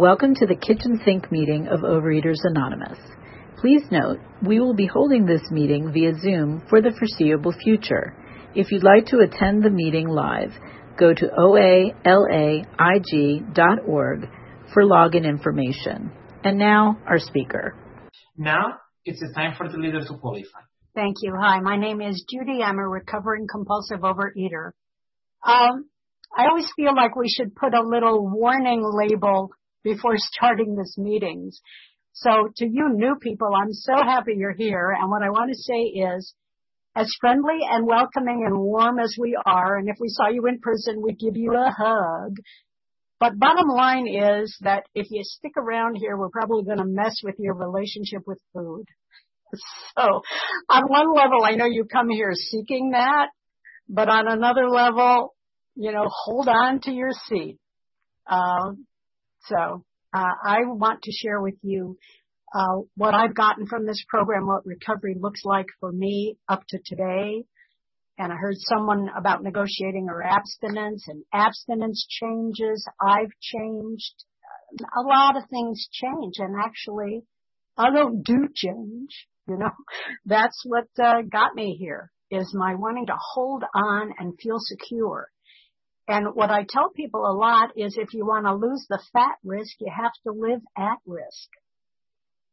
Welcome to the kitchen sink meeting of Overeaters Anonymous. Please note, we will be holding this meeting via Zoom for the foreseeable future. If you'd like to attend the meeting live, go to oalaig.org for login information. And now, our speaker. Now, it's the time for the leader to qualify. Thank you. Hi, my name is Judi. I'm a recovering compulsive overeater. Um, I always feel like we should put a little warning label before starting this meetings. So to you new people, I'm so happy you're here. And what I want to say is, as friendly and welcoming and warm as we are, and if we saw you in person, we'd give you a hug. But bottom line is that if you stick around here, we're probably going to mess with your relationship with food. So on one level, I know you come here seeking that, but on another level, you know, hold on to your seat. Uh, so uh, I want to share with you uh, what I've gotten from this program, what recovery looks like for me up to today. And I heard someone about negotiating or abstinence and abstinence changes. I've changed. A lot of things change and actually I don't do change, you know. That's what uh, got me here is my wanting to hold on and feel secure. And what I tell people a lot is if you want to lose the fat risk, you have to live at risk.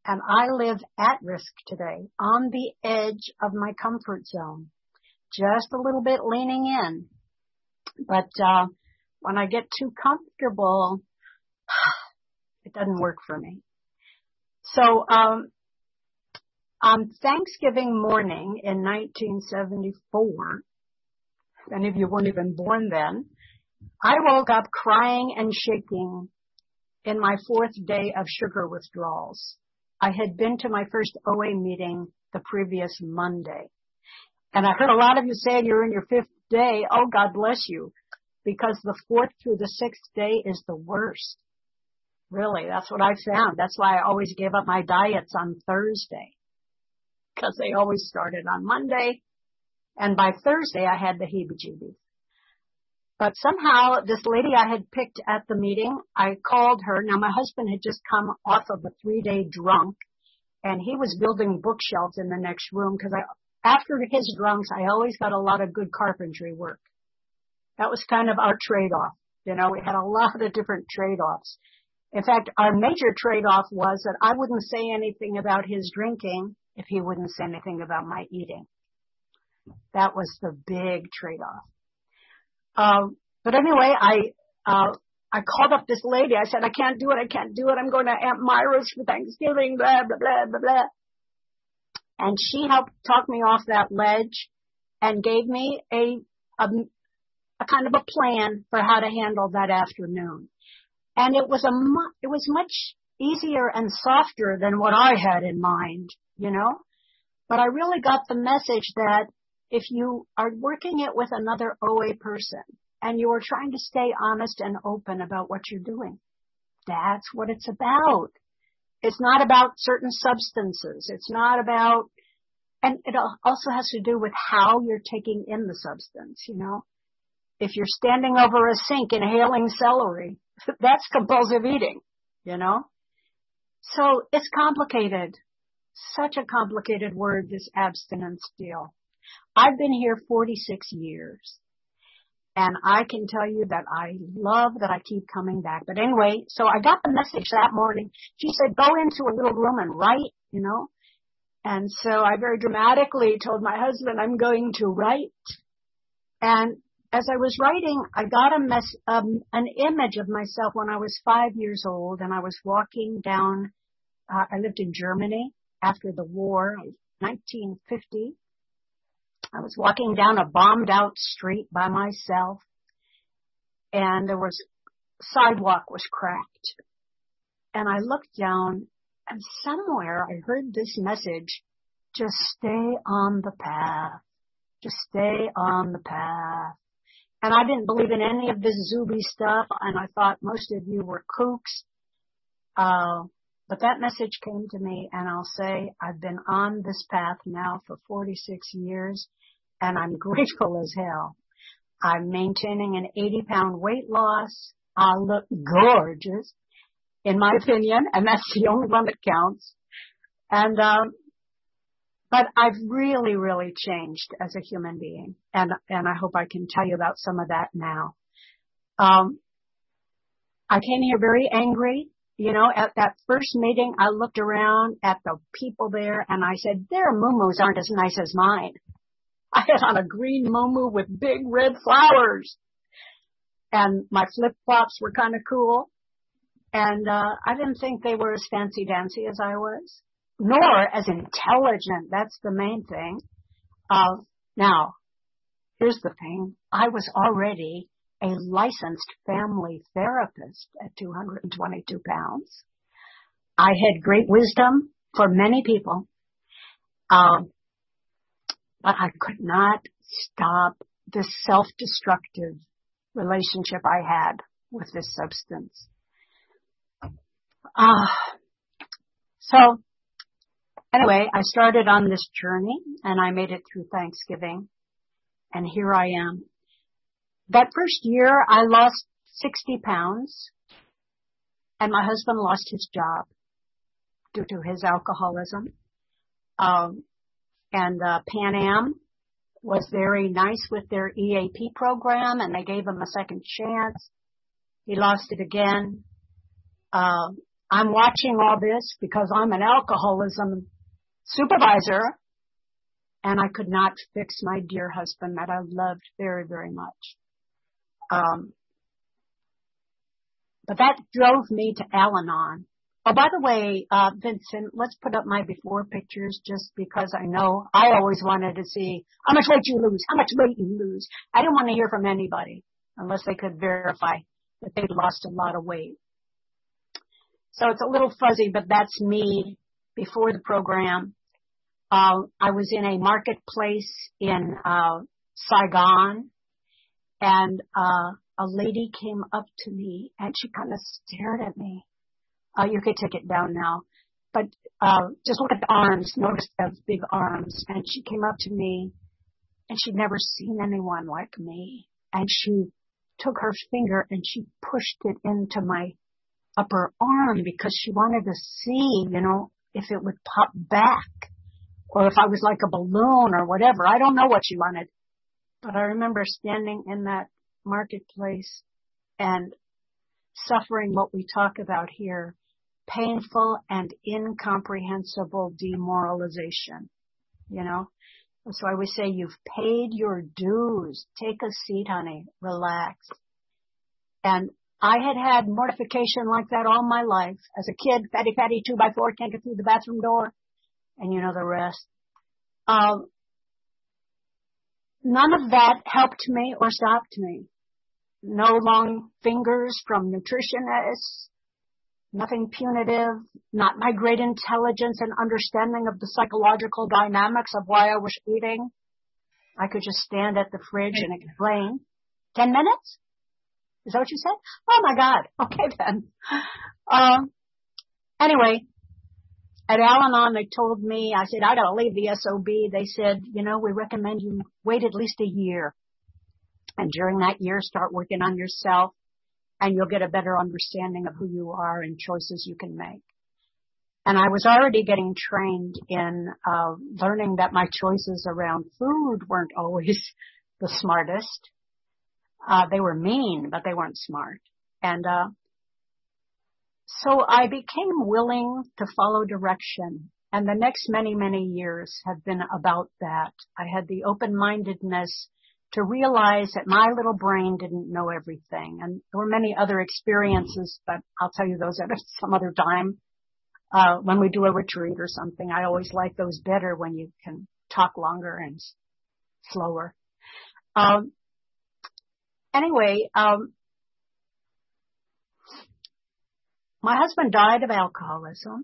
And I live at risk today on the edge of my comfort zone, just a little bit leaning in. But, uh, when I get too comfortable, it doesn't work for me. So, um, on Thanksgiving morning in 1974, any of you weren't even born then, I woke up crying and shaking in my fourth day of sugar withdrawals. I had been to my first OA meeting the previous Monday. And I heard a lot of you saying you're in your fifth day. Oh, God bless you. Because the fourth through the sixth day is the worst. Really, that's what I found. That's why I always gave up my diets on Thursday. Because they always started on Monday. And by Thursday, I had the heebie-jeebies. But somehow this lady I had picked at the meeting, I called her. Now my husband had just come off of a three day drunk and he was building bookshelves in the next room because I, after his drunks, I always got a lot of good carpentry work. That was kind of our trade off. You know, we had a lot of different trade offs. In fact, our major trade off was that I wouldn't say anything about his drinking if he wouldn't say anything about my eating. That was the big trade off. Um, but anyway, I, uh, I called up this lady. I said, I can't do it. I can't do it. I'm going to Aunt Myra's for Thanksgiving, blah, blah, blah, blah, blah. And she helped talk me off that ledge and gave me a, a, a kind of a plan for how to handle that afternoon. And it was a, mu- it was much easier and softer than what I had in mind, you know? But I really got the message that if you are working it with another OA person and you are trying to stay honest and open about what you're doing, that's what it's about. It's not about certain substances. It's not about, and it also has to do with how you're taking in the substance, you know. If you're standing over a sink inhaling celery, that's compulsive eating, you know. So it's complicated. Such a complicated word, this abstinence deal. I've been here 46 years. And I can tell you that I love that I keep coming back. But anyway, so I got the message that morning. She said, go into a little room and write, you know. And so I very dramatically told my husband, I'm going to write. And as I was writing, I got a mess, um, an image of myself when I was five years old and I was walking down, uh, I lived in Germany after the war, 1950 I was walking down a bombed out street by myself and there was sidewalk was cracked. And I looked down and somewhere I heard this message, just stay on the path. Just stay on the path. And I didn't believe in any of this Zuby stuff and I thought most of you were kooks. Uh, but that message came to me and I'll say I've been on this path now for 46 years and I'm grateful as hell. I'm maintaining an 80 pound weight loss. I look gorgeous. in my opinion, and that's the only one that counts. And, um, but I've really, really changed as a human being. And, and I hope I can tell you about some of that now. Um, I came here very angry. You know, at that first meeting, I looked around at the people there and I said, their muumuus aren't as nice as mine. I had on a green muumuu with big red flowers and my flip flops were kind of cool. And, uh, I didn't think they were as fancy dancy as I was, nor as intelligent. That's the main thing. Uh, now, here's the thing. I was already a licensed family therapist at 222 pounds. I had great wisdom for many people. Um, but I could not stop the self-destructive relationship I had with this substance. Uh, so anyway, I started on this journey and I made it through Thanksgiving and here I am. That first year I lost 60 pounds and my husband lost his job due to his alcoholism. Um, and uh, Pan Am was very nice with their EAP program and they gave him a second chance. He lost it again. Uh, I'm watching all this because I'm an alcoholism supervisor and I could not fix my dear husband that I loved very, very much. Um, but that drove me to Al-Anon. Oh, by the way, uh, Vincent, let's put up my before pictures just because I know I always wanted to see how much weight you lose, how much weight you lose. I didn't want to hear from anybody unless they could verify that they'd lost a lot of weight. So it's a little fuzzy, but that's me before the program. Uh, I was in a marketplace in uh, Saigon, and uh, a lady came up to me and she kind of stared at me. Uh, you could take it down now, but uh, just look at the arms. Notice the big arms. And she came up to me, and she'd never seen anyone like me. And she took her finger and she pushed it into my upper arm because she wanted to see, you know, if it would pop back or if I was like a balloon or whatever. I don't know what she wanted. But I remember standing in that marketplace and suffering what we talk about here, painful and incomprehensible demoralization, you know? So I would say you've paid your dues. Take a seat, honey. Relax. And I had had mortification like that all my life. As a kid, fatty, fatty, two by four, can't get through the bathroom door. And you know the rest. Um, none of that helped me or stopped me. No long fingers from nutritionists, nothing punitive, not my great intelligence and understanding of the psychological dynamics of why I was eating. I could just stand at the fridge and explain. Ten minutes? Is that what you said? Oh my God. Okay then. Um, anyway, at Al-Anon, they told me, I said, I gotta leave the SOB. They said, you know, we recommend you wait at least a year. And during that year, start working on yourself and you'll get a better understanding of who you are and choices you can make. And I was already getting trained in uh, learning that my choices around food weren't always the smartest. Uh, they were mean, but they weren't smart. And uh, so I became willing to follow direction. And the next many, many years have been about that. I had the open-mindedness to realize that my little brain didn't know everything. And there were many other experiences, but I'll tell you those at some other time. Uh, when we do a retreat or something, I always like those better when you can talk longer and slower. Um, anyway, um, my husband died of alcoholism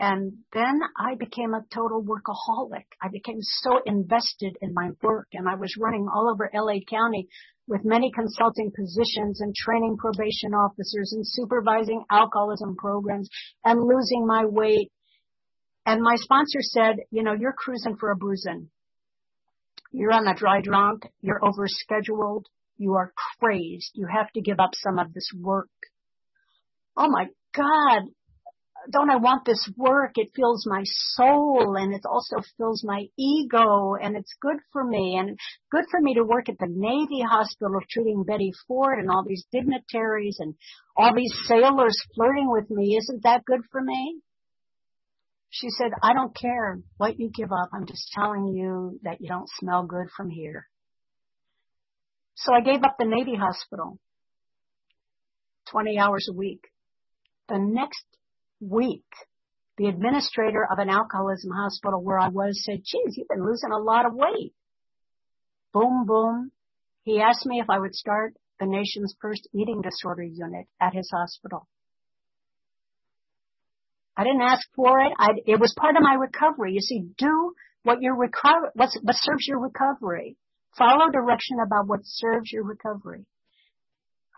and then I became a total workaholic. I became so invested in my work and I was running all over LA County with many consulting positions and training probation officers and supervising alcoholism programs and losing my weight. And my sponsor said, you know, you're cruising for a boozing. You're on a dry drunk. You're overscheduled. You are crazed. You have to give up some of this work. Oh my God, don't I want this work? It fills my soul and it also fills my ego and it's good for me and good for me to work at the Navy hospital treating Betty Ford and all these dignitaries and all these sailors flirting with me. Isn't that good for me? She said, I don't care what you give up. I'm just telling you that you don't smell good from here. So I gave up the Navy hospital. 20 hours a week. The next week, the administrator of an alcoholism hospital where I was said, geez, you've been losing a lot of weight. Boom, boom. He asked me if I would start the nation's first eating disorder unit at his hospital. I didn't ask for it. I, it was part of my recovery. You see, do what your recover, what serves your recovery. Follow direction about what serves your recovery.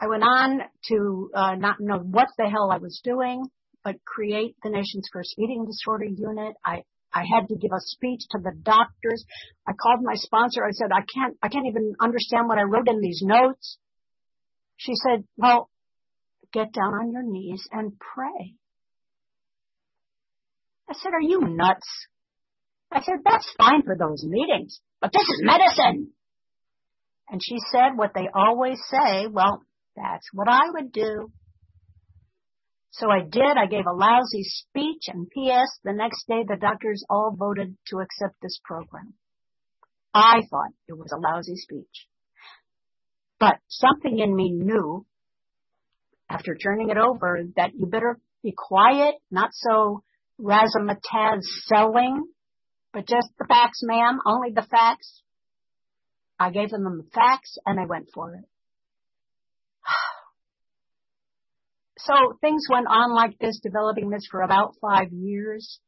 I went on to uh, not know what the hell I was doing but create the nation's first eating disorder unit. I, I had to give a speech to the doctors. I called my sponsor. I said, I can't, I can't even understand what I wrote in these notes. She said, well, get down on your knees and pray. I said, are you nuts? I said, that's fine for those meetings, but this is medicine. And she said what they always say, well, that's what I would do. So I did. I gave a lousy speech and P.S. the next day the doctors all voted to accept this program. I thought it was a lousy speech. But something in me knew after turning it over that you better be quiet, not so razzmatazz selling, but just the facts, ma'am, only the facts. I gave them the facts and they went for it. So things went on like this, developing this for about five years.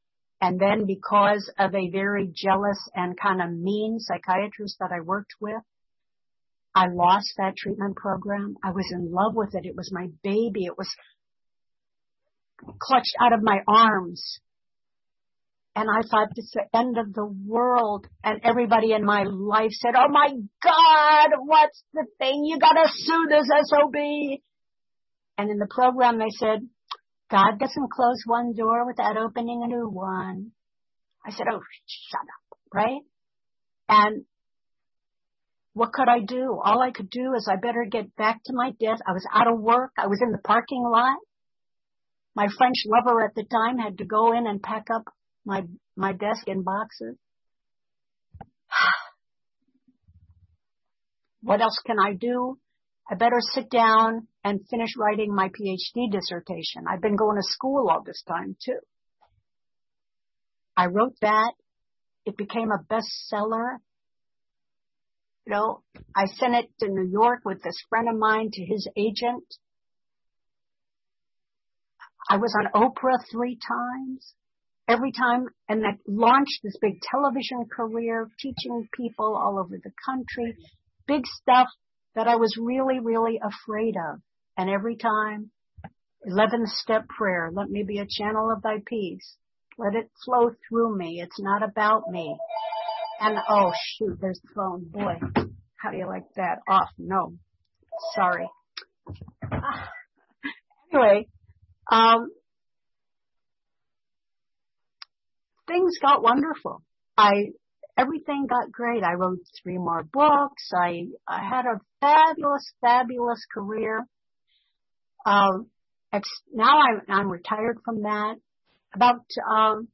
And then because of a very jealous and kind of mean psychiatrist that I worked with, I lost that treatment program. I was in love with it. It was my baby. It was clutched out of my arms. And I thought is the end of the world. And everybody in my life said, Oh my God, what's the thing? You gotta sue this SOB. And in the program, they said, God doesn't close one door without opening a new one. I said, oh, shut up, right? And what could I do? All I could do is I better get back to my desk. I was out of work. I was in the parking lot. My French lover at the time had to go in and pack up my, my desk in boxes. what else can I do? I better sit down and finish writing my PhD dissertation. I've been going to school all this time too. I wrote that. It became a bestseller. You know, I sent it to New York with this friend of mine to his agent. I was on Oprah three times. Every time, and that launched this big television career, teaching people all over the country, big stuff that I was really, really afraid of. And every time, 11th step prayer, let me be a channel of thy peace. Let it flow through me. It's not about me. And oh shoot, there's the phone. Boy, how do you like that? Off. No. Sorry. anyway, um, things got wonderful. I everything got great. I wrote three more books. I, I had a fabulous, fabulous career. Um, ex- now I'm, I'm retired from that. About, um,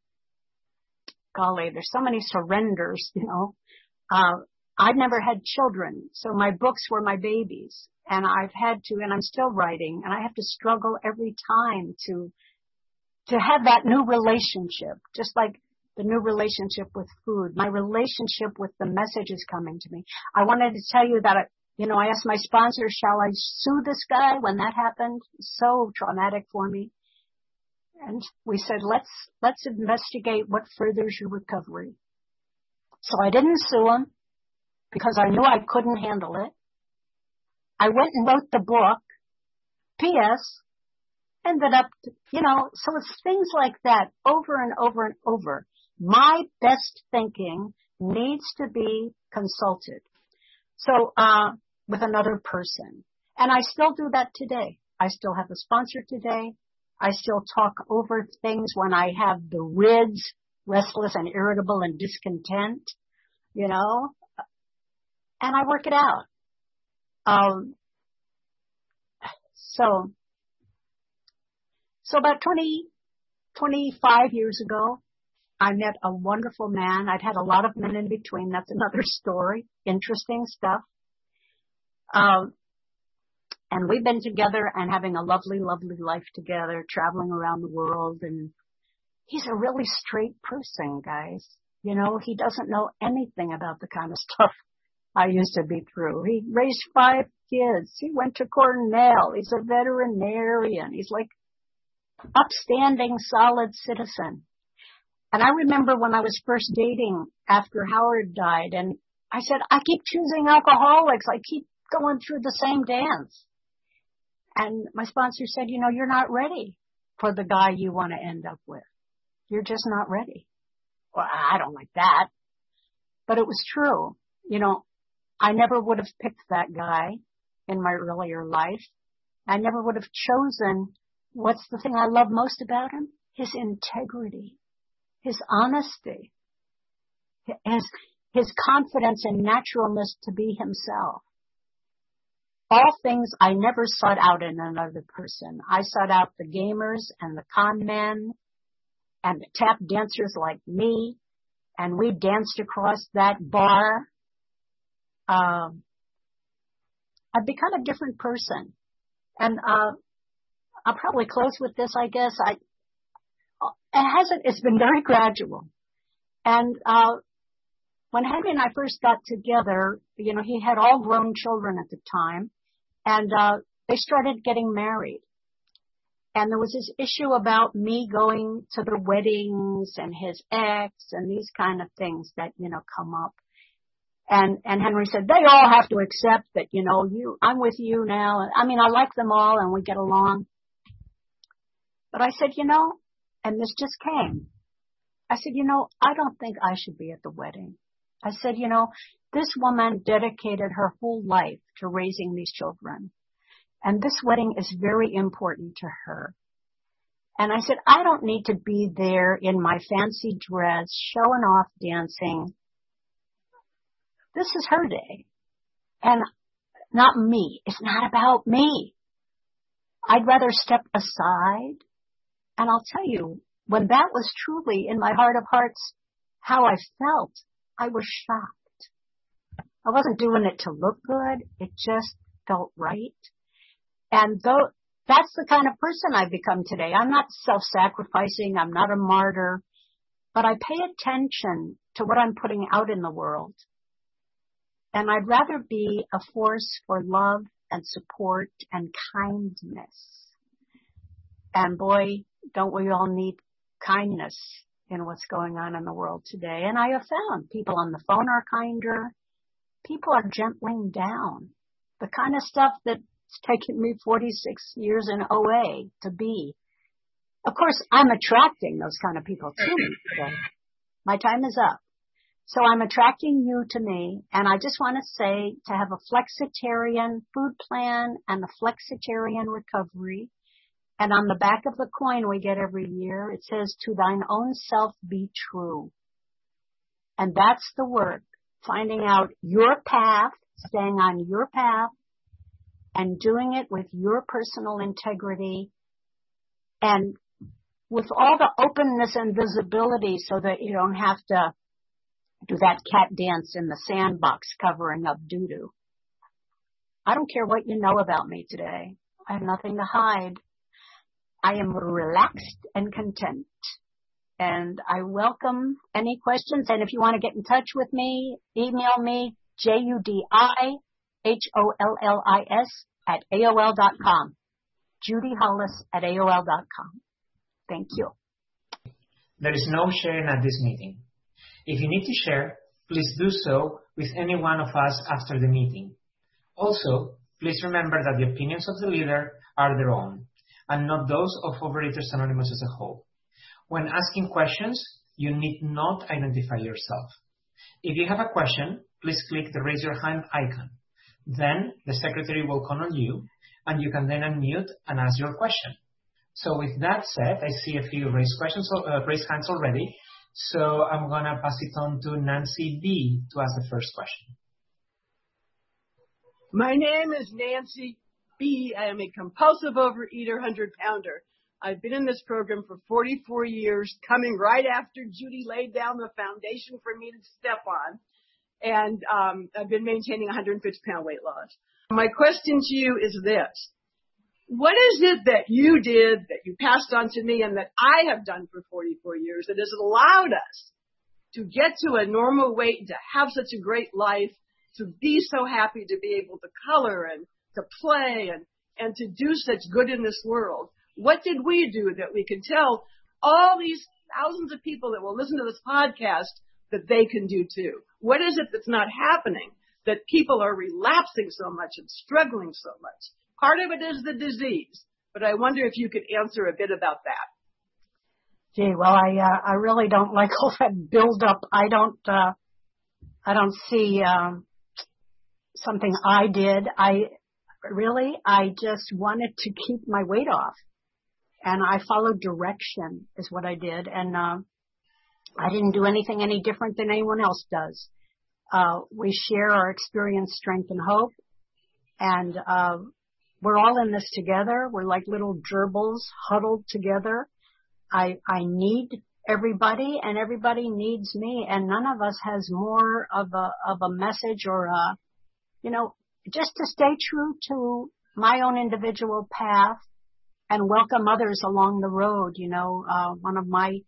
golly, there's so many surrenders, you know. Uh, I've never had children, so my books were my babies, and I've had to, and I'm still writing, and I have to struggle every time to, to have that new relationship, just like the new relationship with food, my relationship with the messages coming to me. I wanted to tell you that, you know, I asked my sponsor, shall I sue this guy when that happened? So traumatic for me. And we said, let's, let's investigate what furthers your recovery. So I didn't sue him because I knew I couldn't handle it. I went and wrote the book. P.S. Ended up, you know, so it's things like that over and over and over my best thinking needs to be consulted. So, uh, with another person. And I still do that today. I still have a sponsor today. I still talk over things when I have the RIDS, restless and irritable and discontent, you know, and I work it out. Um, so, so about 20, 25 years ago, I met a wonderful man. I'd had a lot of men in between. That's another story. Interesting stuff. Um, and we've been together and having a lovely, lovely life together, traveling around the world. And he's a really straight person, guys. You know, he doesn't know anything about the kind of stuff I used to be through. He raised five kids. He went to Cornell. He's a veterinarian. He's like upstanding, solid citizen. And I remember when I was first dating after Howard died and I said, I keep choosing alcoholics. I keep going through the same dance. And my sponsor said, you know, you're not ready for the guy you want to end up with. You're just not ready. Well, I don't like that. But it was true. You know, I never would have picked that guy in my earlier life. I never would have chosen what's the thing I love most about him? His integrity, his honesty, his, his confidence and naturalness to be himself. All things I never sought out in another person. I sought out the gamers and the con men and the tap dancers like me. And we danced across that bar. Um, I've become a different person. And, uh, I'll probably close with this, I guess. I, it hasn't, it's been very gradual. And, uh, when Henry and I first got together, you know, he had all grown children at the time and, uh, they started getting married. And there was this issue about me going to the weddings and his ex and these kind of things that, you know, come up. And, and Henry said, they all have to accept that, you know, you, I'm with you now. I mean, I like them all and we get along. But I said, you know, and this just came. I said, you know, I don't think I should be at the wedding. I said, you know, this woman dedicated her whole life to raising these children. And this wedding is very important to her. And I said, I don't need to be there in my fancy dress, showing off dancing. This is her day. And not me. It's not about me. I'd rather step aside and I'll tell you, when that was truly in my heart of hearts how I felt, I was shocked. I wasn't doing it to look good. It just felt right. And though that's the kind of person I've become today. I'm not self-sacrificing. I'm not a martyr, but I pay attention to what I'm putting out in the world. And I'd rather be a force for love and support and kindness. And boy, don't we all need kindness in what's going on in the world today? And I have found people on the phone are kinder. People are gentling down. The kind of stuff that's taken me 46 years in OA to be. Of course, I'm attracting those kind of people to me today. My time is up. So I'm attracting you to me, and I just want to say to have a flexitarian food plan and a flexitarian recovery and on the back of the coin we get every year, it says, to thine own self be true. And that's the work. Finding out your path, staying on your path, and doing it with your personal integrity and with all the openness and visibility so that you don't have to do that cat dance in the sandbox covering up doo doo. I don't care what you know about me today. I have nothing to hide. I am relaxed and content. And I welcome any questions. And if you want to get in touch with me, email me, J-U-D-I-H-O-L-L-I-S at AOL dot com. Judi Hollis at AOL dot com. Thank you. There is no sharing at this meeting. If you need to share, please do so with any one of us after the meeting. Also, please remember that the opinions of the leader are their own and not those of Overeaters Anonymous as a whole. When asking questions, you need not identify yourself. If you have a question, please click the raise your hand icon. Then the secretary will call on you, and you can then unmute and ask your question. So with that said, I see a few raised questions, uh, raised hands already. So I'm gonna pass it on to Nancy B to ask the first question. My name is Nancy B. I am a compulsive overeater, 100 pounder. I've been in this program for 44 years, coming right after Judi laid down the foundation for me to step on. And um, I've been maintaining 150 pound weight loss. My question to you is this. What is it that you did that you passed on to me and that I have done for 44 years that has allowed us to get to a normal weight to have such a great life, to be so happy to be able to color and to play and, and to do such good in this world? What did we do that we can tell all these thousands of people that will listen to this podcast that they can do too? What is it that's not happening that people are relapsing so much and struggling so much? Part of it is the disease, but I wonder if you could answer a bit about that. Gee, well, I uh, I really don't like all that build up. I don't uh, I don't see um, something I did. I really I just wanted to keep my weight off, and I followed direction is what I did, and uh, I didn't do anything any different than anyone else does. Uh, we share our experience, strength, and hope, and uh, we're all in this together. We're like little gerbils huddled together. I, I need everybody and everybody needs me and none of us has more of a, of a message or a, you know, just to stay true to my own individual path and welcome others along the road. You know, uh, one of my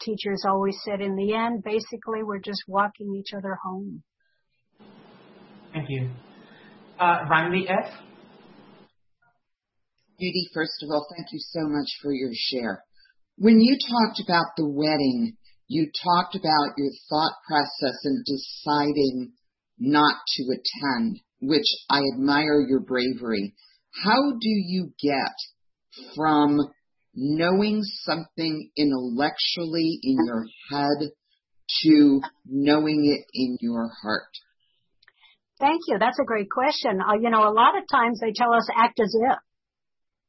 teachers always said in the end, basically we're just walking each other home. Thank you. Uh, Randy F. Judi, first of all, thank you so much for your share. When you talked about the wedding, you talked about your thought process in deciding not to attend, which I admire your bravery. How do you get from knowing something intellectually in your head to knowing it in your heart? Thank you. That's a great question. Uh, you know, a lot of times they tell us act as if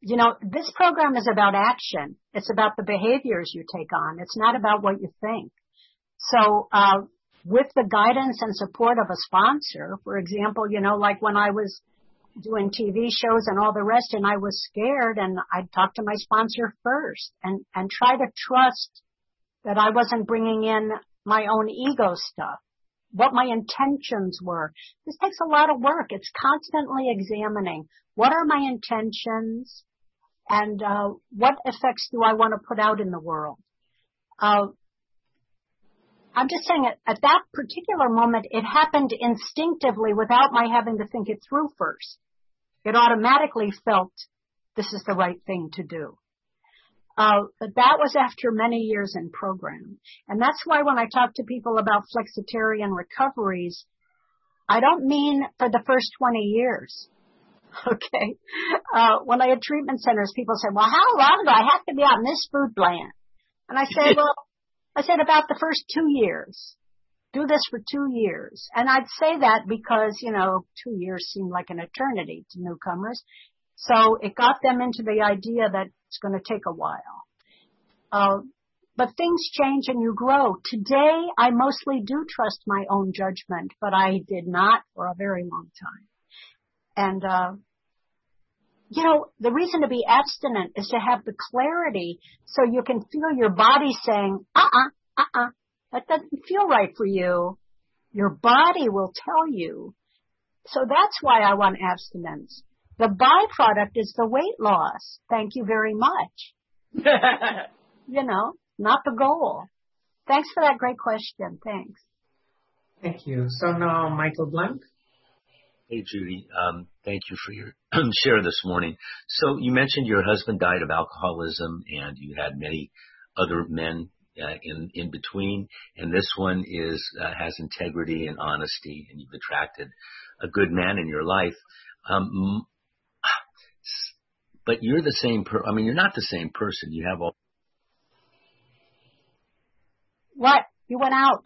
you know, this program is about action. It's about the behaviors you take on. It's not about what you think. So, uh, with the guidance and support of a sponsor, for example, you know, like when I was doing TV shows and all the rest and I was scared and I'd talk to my sponsor first and, and try to trust that I wasn't bringing in my own ego stuff, what my intentions were. This takes a lot of work. It's constantly examining what are my intentions? and uh, what effects do I want to put out in the world? Uh, I'm just saying at, at that particular moment, it happened instinctively without my having to think it through first. It automatically felt this is the right thing to do. Uh, but that was after many years in program. And that's why when I talk to people about flexitarian recoveries, I don't mean for the first 20 years. Okay. Uh, when I had treatment centers, people said, well, how long do I have to be on this food plan? And I said, well, I said about the first two years. Do this for two years. And I'd say that because, you know, two years seemed like an eternity to newcomers. So it got them into the idea that it's going to take a while. Uh, but things change and you grow. Today, I mostly do trust my own judgment, but I did not for a very long time. And, uh, you know, the reason to be abstinent is to have the clarity so you can feel your body saying, uh-uh, uh-uh, that doesn't feel right for you. Your body will tell you. So that's why I want abstinence. The byproduct is the weight loss. Thank you very much. you know, not the goal. Thanks for that great question. Thanks. Thank you. So now Michael Blank. Hey, Judi. Um, thank you for your share this morning. So you mentioned your husband died of alcoholism, and you had many other men uh, in in between, and this one is uh, has integrity and honesty, and you've attracted a good man in your life. Um, but you're the same per. I mean, you're not the same person. You have all. What? You went out.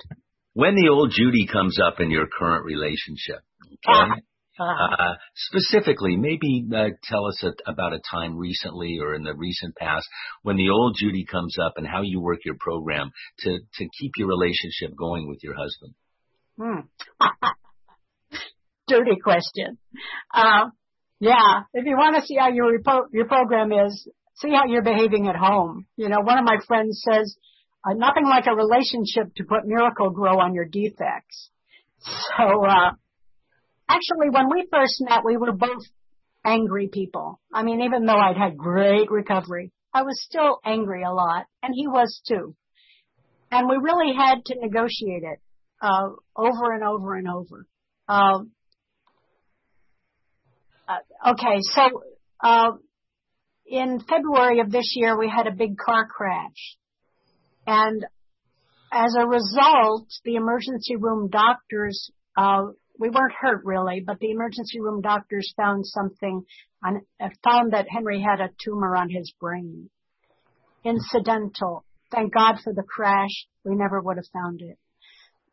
When the old Judi comes up in your current relationship, okay? Uh, specifically, maybe uh, tell us a, about a time recently or in the recent past when the old Judi comes up and how you work your program to, to keep your relationship going with your husband. Hmm. Dirty question. Uh, yeah, if you want to see how your repo- your program is, see how you're behaving at home. You know, one of my friends says, uh, nothing like a relationship to put Miracle-Gro on your defects. So, uh, actually, when we first met, we were both angry people. I mean, even though I'd had great recovery, I was still angry a lot, and he was too. And we really had to negotiate it uh, over and over and over. Um, uh, okay, so uh, in February of this year, we had a big car crash, and as a result, the emergency room doctors uh, we weren't hurt really, but the emergency room doctors found something on, uh, found that Henry had a tumor on his brain. Incidental. Thank God for the crash. We never would have found it.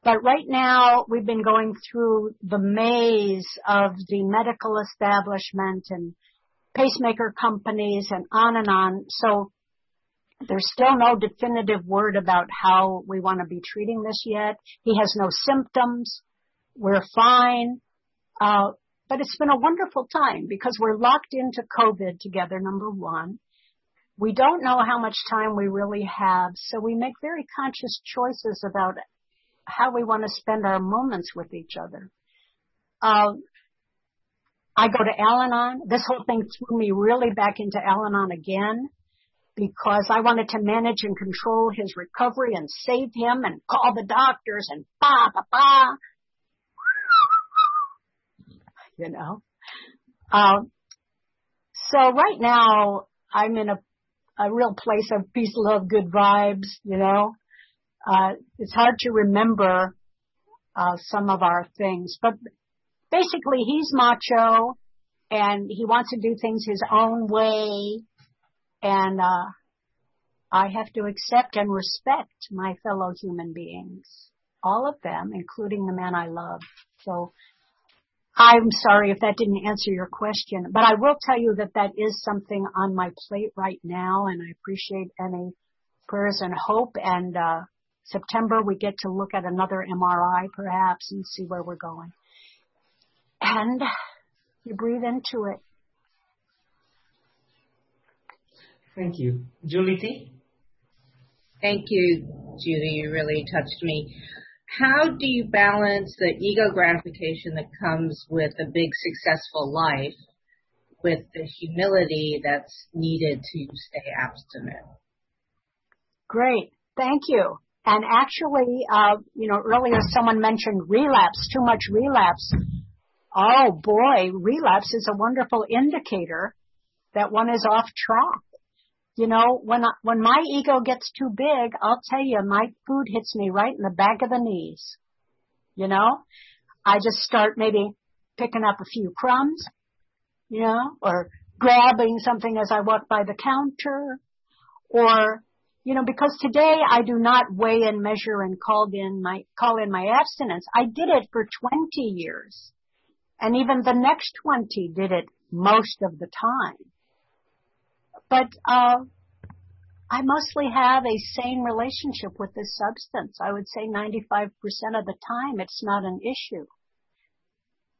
But right now we've been going through the maze of the medical establishment and pacemaker companies and on and on. So there's still no definitive word about how we want to be treating this yet. He has no symptoms. We're fine. Uh, but it's been a wonderful time because we're locked into COVID together, number one. We don't know how much time we really have, so we make very conscious choices about how we want to spend our moments with each other. Uh, I go to Al-Anon. This whole thing threw me really back into Al-Anon again because I wanted to manage and control his recovery and save him and call the doctors and ba ba ba you know. Um, so right now I'm in a, a real place of peace, love, good vibes, you know. Uh, it's hard to remember, uh, some of our things, but basically he's macho and he wants to do things his own way. And, uh, I have to accept and respect my fellow human beings, all of them, including the man I love. So I'm sorry if that didn't answer your question, but I will tell you that that is something on my plate right now, and I appreciate any prayers and hope. And uh, September, we get to look at another MRI perhaps and see where we're going. And you breathe into it. Thank you. Julie T? Thank you, Judi. You really touched me how do you balance the ego gratification that comes with a big successful life with the humility that's needed to stay abstinent? Great. Thank you. And actually, uh, you know, earlier someone mentioned relapse, too much relapse. Oh boy, relapse is a wonderful indicator that one is off track. You know, when I, when my ego gets too big, I'll tell you, my food hits me right in the back of the knees. You know, I just start maybe picking up a few crumbs, you know, or grabbing something as I walk by the counter, or you know, because today I do not weigh and measure and call in my call in my abstinence. I did it for 20 years, and even the next 20 did it most of the time. But uh, I mostly have a sane relationship with this substance. I would say 95% of the time it's not an issue.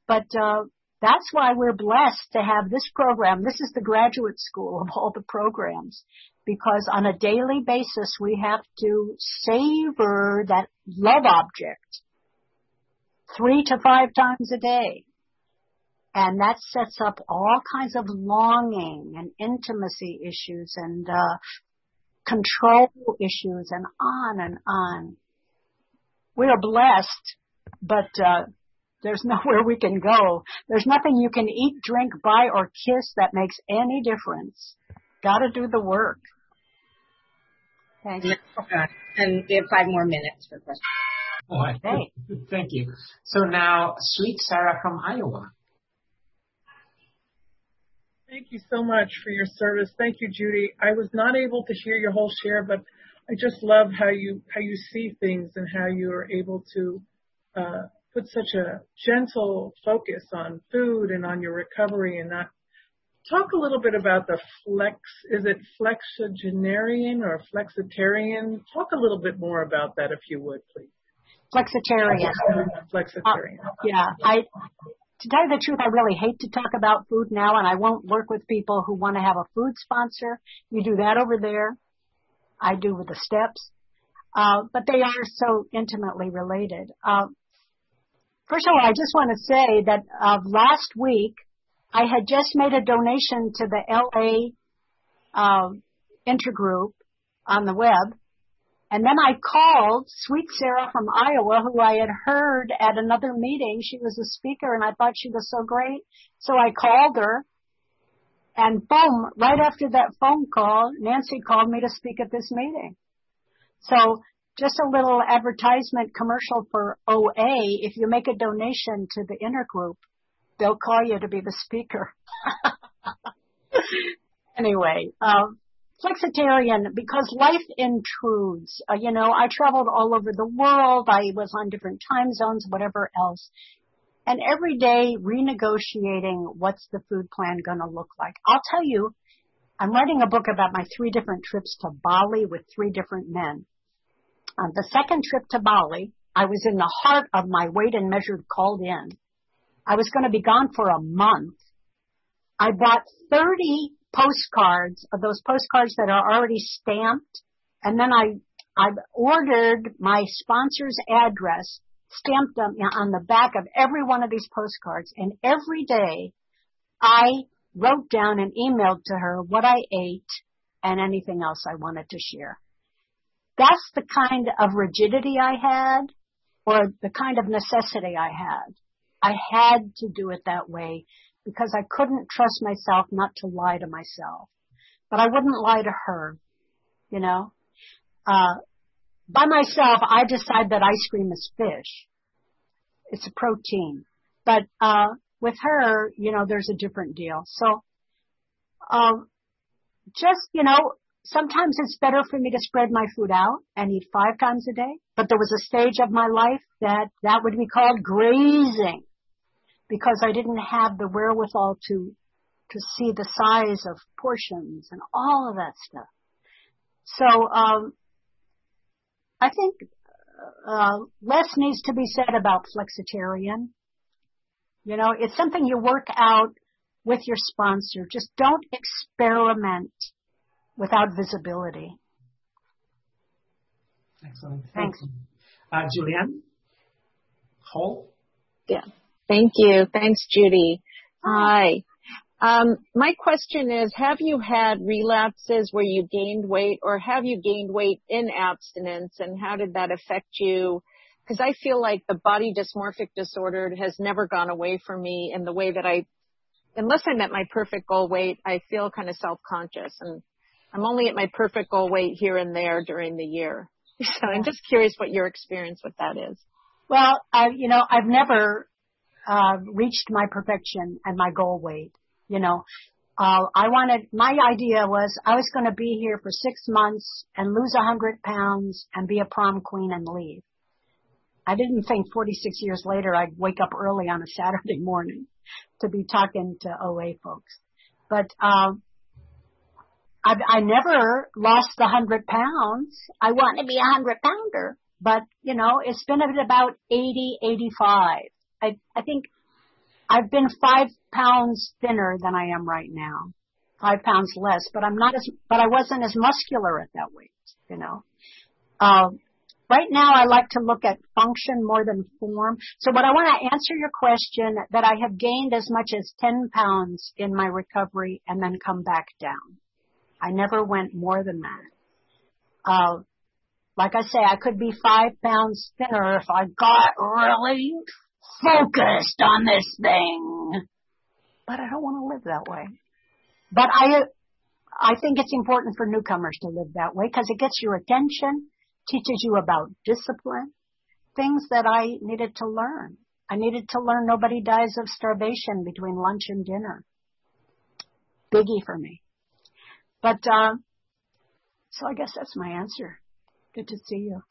But uh, that's why we're blessed to have this program. This is the graduate school of all the programs because on a daily basis we have to savor that love object three to five times a day. And that sets up all kinds of longing and intimacy issues and uh, control issues and on and on. We are blessed, but uh, there's nowhere we can go. There's nothing you can eat, drink, buy, or kiss that makes any difference. Got to do the work. Thank you. And we have five more minutes for questions. All right. Okay. Thank you. So now, sweet Sarah from Iowa. Thank you so much for your service. Thank you, Judi. I was not able to hear your whole share, but I just love how you how you see things and how you are able to uh, put such a gentle focus on food and on your recovery and not talk a little bit about the flex. Is it flexagenarian or flexitarian? Talk a little bit more about that if you would please. Flexitarian. Flexitarian. Uh, yeah i to tell you the truth i really hate to talk about food now and i won't work with people who want to have a food sponsor. You do that over there. I do with the steps. Uh, but they are so intimately related. Uh, First of all, I just want to say that uh, last week I had just made a donation to the LA uh, intergroup on the web. And then I called Sweet Sarah from Iowa, who I had heard at another meeting. She was a speaker and I thought she was so great. So I called her and boom, right after that phone call, Nancy called me to speak at this meeting. So just a little advertisement commercial for OA. If you make a donation to the intergroup, they'll call you to be the speaker. anyway, um, flexitarian because life intrudes. Uh, you know, I traveled all over the world. I was on different time zones, whatever else. And every day renegotiating what's the food plan going to look like. I'll tell you, I'm writing a book about my three different trips to Bali with three different men. On the second trip to Bali, I was in the heart of my weighed and measured called in. I was going to be gone for a month. I bought 30 postcards of those postcards that are already stamped. And then I, I've ordered my sponsor's address, stamped them on the back of every one of these postcards. And every day I wrote down and emailed to her what I ate and anything else I wanted to share. That's the kind of rigidity I had or the kind of necessity I had. I had to do it that way because I couldn't trust myself not to lie to myself. But I wouldn't lie to her, you know. Uh, by myself, I decide that ice cream is fish. It's a protein. But, uh, with her, you know, there's a different deal. So, um, just, you know, sometimes it's better for me to spread my food out and eat five times a day. But there was a stage of my life that that would be called grazing because I didn't have the wherewithal to, to see the size of portions and all of that stuff. So, um, I think, uh, less needs to be said about flexitarian. You know, it's something you work out with your sponsor. Just don't experiment without visibility. Excellent. Thanks. Uh, Julianne Hall? Yeah. Thank you. Thanks, Judi. Hi. Um, my question is, have you had relapses where you gained weight or have you gained weight in abstinence and how did that affect you? Because I feel like the body dysmorphic disorder has never gone away for me in the way that I, unless I'm at my perfect goal weight, I feel kind of self-conscious and I'm only at my perfect goal weight here and there during the year. So I'm just curious what your experience with that is. Well, I, you know, I've never uh, reached my perfection and my goal weight. You know, uh, I wanted, my idea was I was going to be here for six months and lose a hundred pounds and be a prom queen and leave. I didn't think 46 years later I'd wake up early on a Saturday morning to be talking to OA folks. But, um, I, I never lost a hundred pounds. I want to be a hundred pounder, but you know, it's been at about 80, 85. I, I think I've been five pounds thinner than I am right now. Five pounds less, but I'm not as, but I wasn't as muscular at that weight, you know. Uh, right now I like to look at function more than form. So what I want to answer your question that I have gained as much as 10 pounds in my recovery and then come back down. I never went more than that. Uh, like I say, I could be five pounds thinner if I got really focused on this thing. But I don't want to live that way. But I, I think it's important for newcomers to live that way because it gets your attention, teaches you about discipline, things that I needed to learn. I needed to learn nobody dies of starvation between lunch and dinner. Biggie for me. But, uh, so I guess that's my answer. Good to see you.